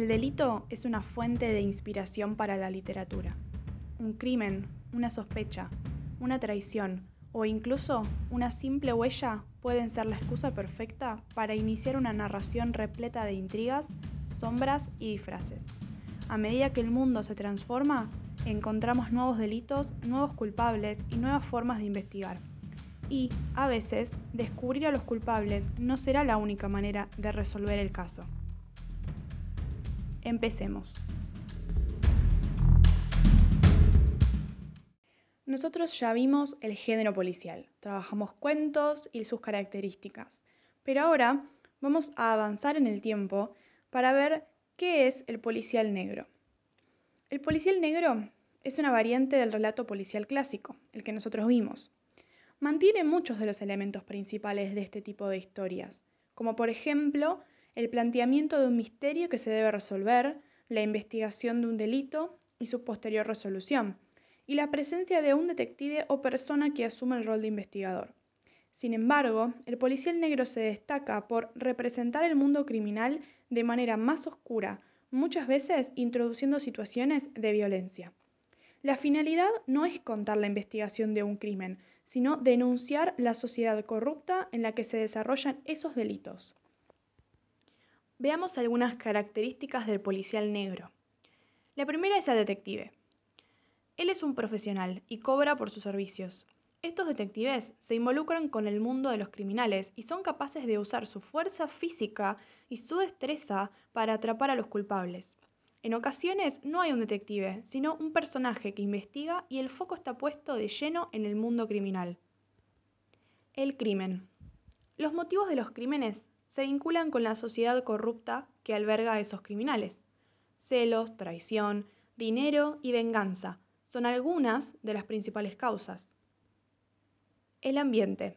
El delito es una fuente de inspiración para la literatura. Un crimen, una sospecha, una traición o incluso una simple huella pueden ser la excusa perfecta para iniciar una narración repleta de intrigas, sombras y disfraces. A medida que el mundo se transforma, encontramos nuevos delitos, nuevos culpables y nuevas formas de investigar. Y, a veces, descubrir a los culpables no será la única manera de resolver el caso. Empecemos. Nosotros ya vimos el género policial, trabajamos cuentos y sus características, pero ahora vamos a avanzar en el tiempo para ver qué es el policial negro. El policial negro es una variante del relato policial clásico, el que nosotros vimos. Mantiene muchos de los elementos principales de este tipo de historias, como por ejemplo el planteamiento de un misterio que se debe resolver, la investigación de un delito y su posterior resolución, y la presencia de un detective o persona que asume el rol de investigador. Sin embargo, el policial negro se destaca por representar el mundo criminal de manera más oscura, muchas veces introduciendo situaciones de violencia. La finalidad no es contar la investigación de un crimen, sino denunciar la sociedad corrupta en la que se desarrollan esos delitos. Veamos algunas características del policial negro. La primera es el detective. Él es un profesional y cobra por sus servicios. Estos detectives se involucran con el mundo de los criminales y son capaces de usar su fuerza física y su destreza para atrapar a los culpables. En ocasiones no hay un detective, sino un personaje que investiga y el foco está puesto de lleno en el mundo criminal. El crimen. Los motivos de los crímenes se vinculan con la sociedad corrupta que alberga a esos criminales. Celos, traición, dinero y venganza son algunas de las principales causas. El ambiente.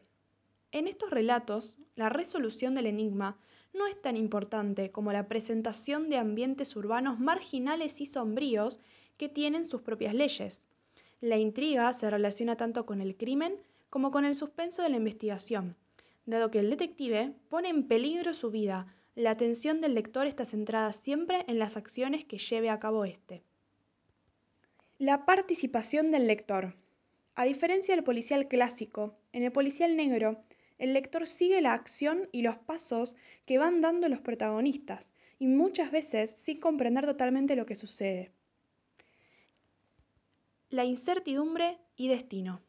En estos relatos, la resolución del enigma no es tan importante como la presentación de ambientes urbanos marginales y sombríos que tienen sus propias leyes. La intriga se relaciona tanto con el crimen como con el suspenso de la investigación, Dado que el detective pone en peligro su vida, la atención del lector está centrada siempre en las acciones que lleve a cabo éste. La participación del lector. A diferencia del policial clásico, en el policial negro, el lector sigue la acción y los pasos que van dando los protagonistas, y muchas veces sin comprender totalmente lo que sucede. La incertidumbre y destino.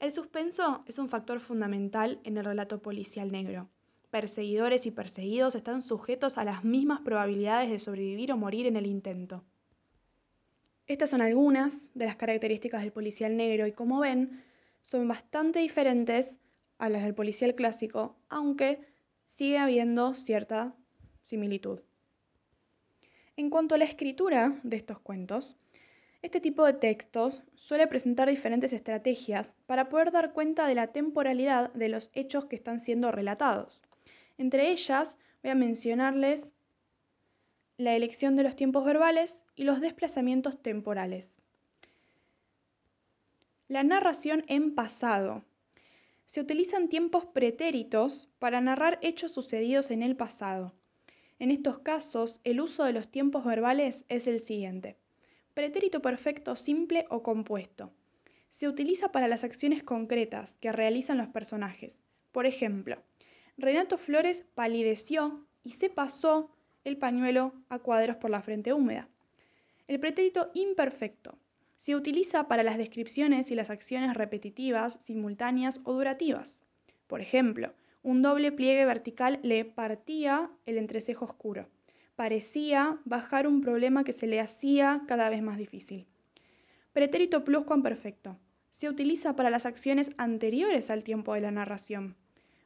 El suspenso es un factor fundamental en el relato policial negro. Perseguidores y perseguidos están sujetos a las mismas probabilidades de sobrevivir o morir en el intento. Estas son algunas de las características del policial negro y como ven, son bastante diferentes a las del policial clásico, aunque sigue habiendo cierta similitud. En cuanto a la escritura de estos cuentos, este tipo de textos suele presentar diferentes estrategias para poder dar cuenta de la temporalidad de los hechos que están siendo relatados. Entre ellas voy a mencionarles la elección de los tiempos verbales y los desplazamientos temporales. La narración en pasado. Se utilizan tiempos pretéritos para narrar hechos sucedidos en el pasado. En estos casos, el uso de los tiempos verbales es el siguiente. Pretérito perfecto simple o compuesto. Se utiliza para las acciones concretas que realizan los personajes. Por ejemplo, Renato Flores palideció y se pasó el pañuelo a cuadros por la frente húmeda. El pretérito imperfecto se utiliza para las descripciones y las acciones repetitivas, simultáneas o durativas. Por ejemplo, un doble pliegue vertical le partía el entrecejo oscuro parecía bajar un problema que se le hacía cada vez más difícil. Pretérito pluscuamperfecto. Se utiliza para las acciones anteriores al tiempo de la narración.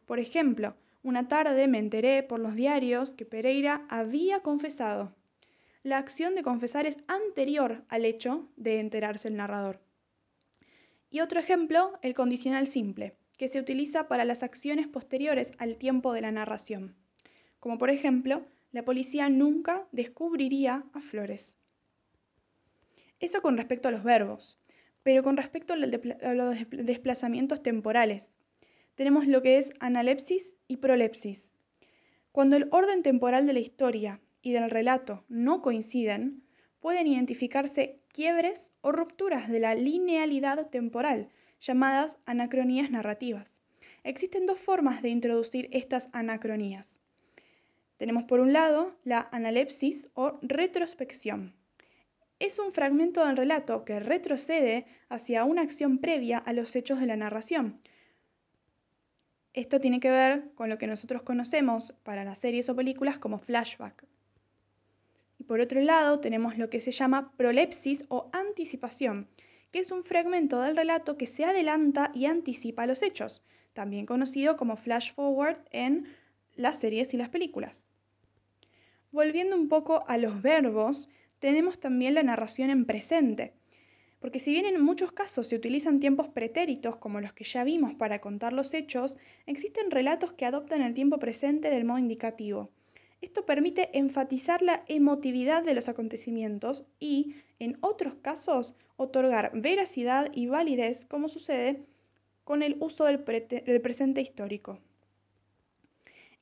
Por ejemplo, una tarde me enteré por los diarios que Pereira había confesado. La acción de confesar es anterior al hecho de enterarse el narrador. Y otro ejemplo, el condicional simple, que se utiliza para las acciones posteriores al tiempo de la narración. Como por ejemplo, la policía nunca descubriría a Flores. Eso con respecto a los verbos, pero con respecto a los desplazamientos temporales, tenemos lo que es analepsis y prolepsis. Cuando el orden temporal de la historia y del relato no coinciden, pueden identificarse quiebres o rupturas de la linealidad temporal, llamadas anacronías narrativas. Existen dos formas de introducir estas anacronías. Tenemos por un lado la analepsis o retrospección. Es un fragmento del relato que retrocede hacia una acción previa a los hechos de la narración. Esto tiene que ver con lo que nosotros conocemos para las series o películas como flashback. Y por otro lado tenemos lo que se llama prolepsis o anticipación, que es un fragmento del relato que se adelanta y anticipa los hechos, también conocido como flash forward en las series y las películas. Volviendo un poco a los verbos, tenemos también la narración en presente, porque si bien en muchos casos se utilizan tiempos pretéritos como los que ya vimos para contar los hechos, existen relatos que adoptan el tiempo presente del modo indicativo. Esto permite enfatizar la emotividad de los acontecimientos y, en otros casos, otorgar veracidad y validez, como sucede con el uso del, presente histórico.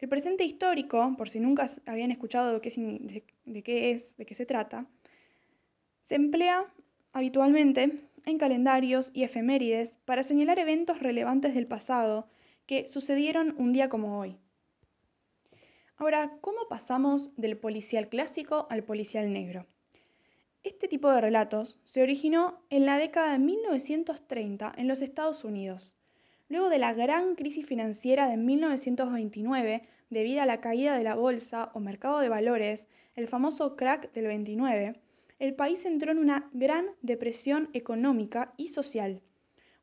El presente histórico, por si nunca habían escuchado de qué, es, de qué se trata, se emplea habitualmente en calendarios y efemérides para señalar eventos relevantes del pasado que sucedieron un día como hoy. Ahora, ¿cómo pasamos del policial clásico al policial negro? Este tipo de relatos se originó en la década de 1930 en los Estados Unidos Luego de la gran crisis financiera de 1929, debido a la caída de la bolsa o mercado de valores, el famoso crack del 29, el país entró en una gran depresión económica y social.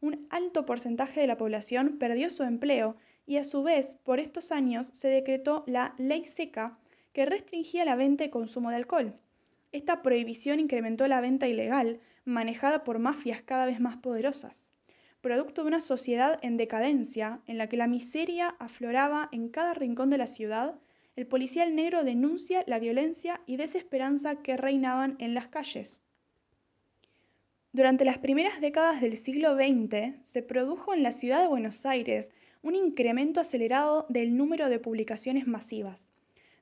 Un alto porcentaje de la población perdió su empleo y a su vez por estos años se decretó la ley seca que restringía la venta y consumo de alcohol. Esta prohibición incrementó la venta ilegal manejada por mafias cada vez más poderosas producto de una sociedad en decadencia en la que la miseria afloraba en cada rincón de la ciudad, el policial negro denuncia la violencia y desesperanza que reinaban en las calles. Durante las primeras décadas del siglo XX se produjo en la ciudad de Buenos Aires un incremento acelerado del número de publicaciones masivas,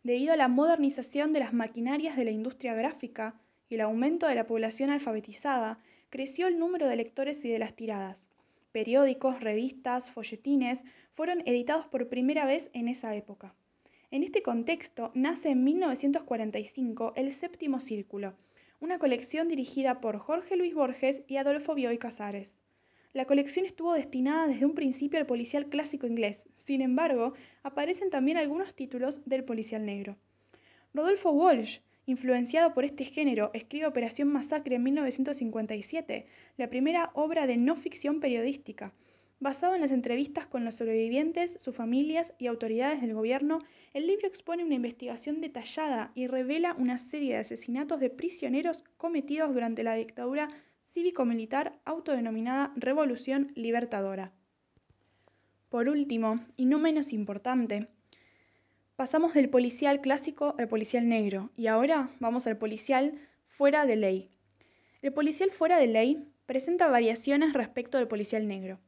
debido a la modernización de las maquinarias de la industria gráfica y el aumento de la población alfabetizada, creció el número de lectores y de las tiradas periódicos, revistas, folletines fueron editados por primera vez en esa época. En este contexto nace en 1945 El Séptimo Círculo, una colección dirigida por Jorge Luis Borges y Adolfo Bioy Casares. La colección estuvo destinada desde un principio al policial clásico inglés, sin embargo, aparecen también algunos títulos del policial negro. Rodolfo Walsh Influenciado por este género, escribe Operación Masacre en 1957, la primera obra de no ficción periodística. Basado en las entrevistas con los sobrevivientes, sus familias y autoridades del gobierno, el libro expone una investigación detallada y revela una serie de asesinatos de prisioneros cometidos durante la dictadura cívico-militar autodenominada Revolución Libertadora. Por último, y no menos importante, Pasamos del policial clásico al policial negro y ahora vamos al policial fuera de ley. El policial fuera de ley presenta variaciones respecto del policial negro.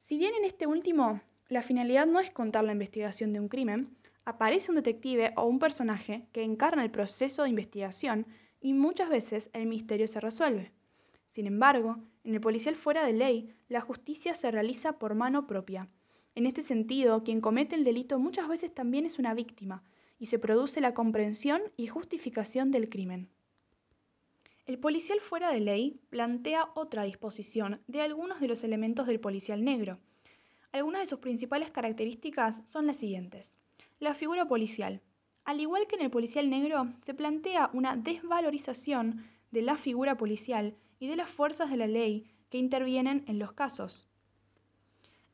Si bien en este último la finalidad no es contar la investigación de un crimen, aparece un detective o un personaje que encarna el proceso de investigación y muchas veces el misterio se resuelve. Sin embargo, en el policial fuera de ley, la justicia se realiza por mano propia en este sentido, quien comete el delito muchas veces también es una víctima y se produce la comprensión y justificación del crimen. El policial fuera de ley plantea otra disposición de algunos de los elementos del policial negro. Algunas de sus principales características son las siguientes. La figura policial. Al igual que en el policial negro, se plantea una desvalorización de la figura policial y de las fuerzas de la ley que intervienen en los casos.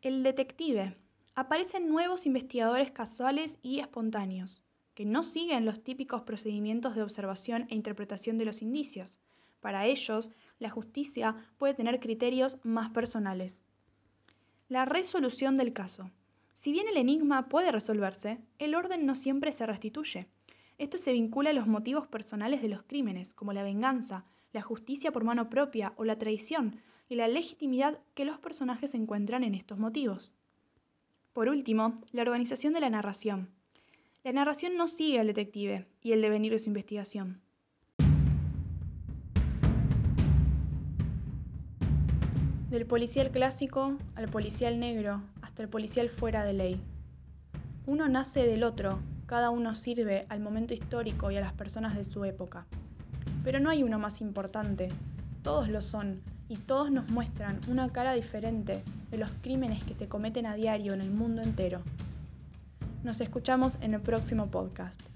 El detective. Aparecen nuevos investigadores casuales y espontáneos, que no siguen los típicos procedimientos de observación e interpretación de los indicios. Para ellos, la justicia puede tener criterios más personales. La resolución del caso. Si bien el enigma puede resolverse, el orden no siempre se restituye. Esto se vincula a los motivos personales de los crímenes, como la venganza, la justicia por mano propia o la traición, y la legitimidad que los personajes encuentran en estos motivos. Por último, la organización de la narración. La narración no sigue al detective y el devenir de su investigación. Del policial clásico al policial negro hasta el policial fuera de ley. Uno nace del otro, cada uno sirve al momento histórico y a las personas de su época. Pero no hay uno más importante, todos lo son y todos nos muestran una cara diferente de los crímenes que se cometen a diario en el mundo entero. Nos escuchamos en el próximo podcast.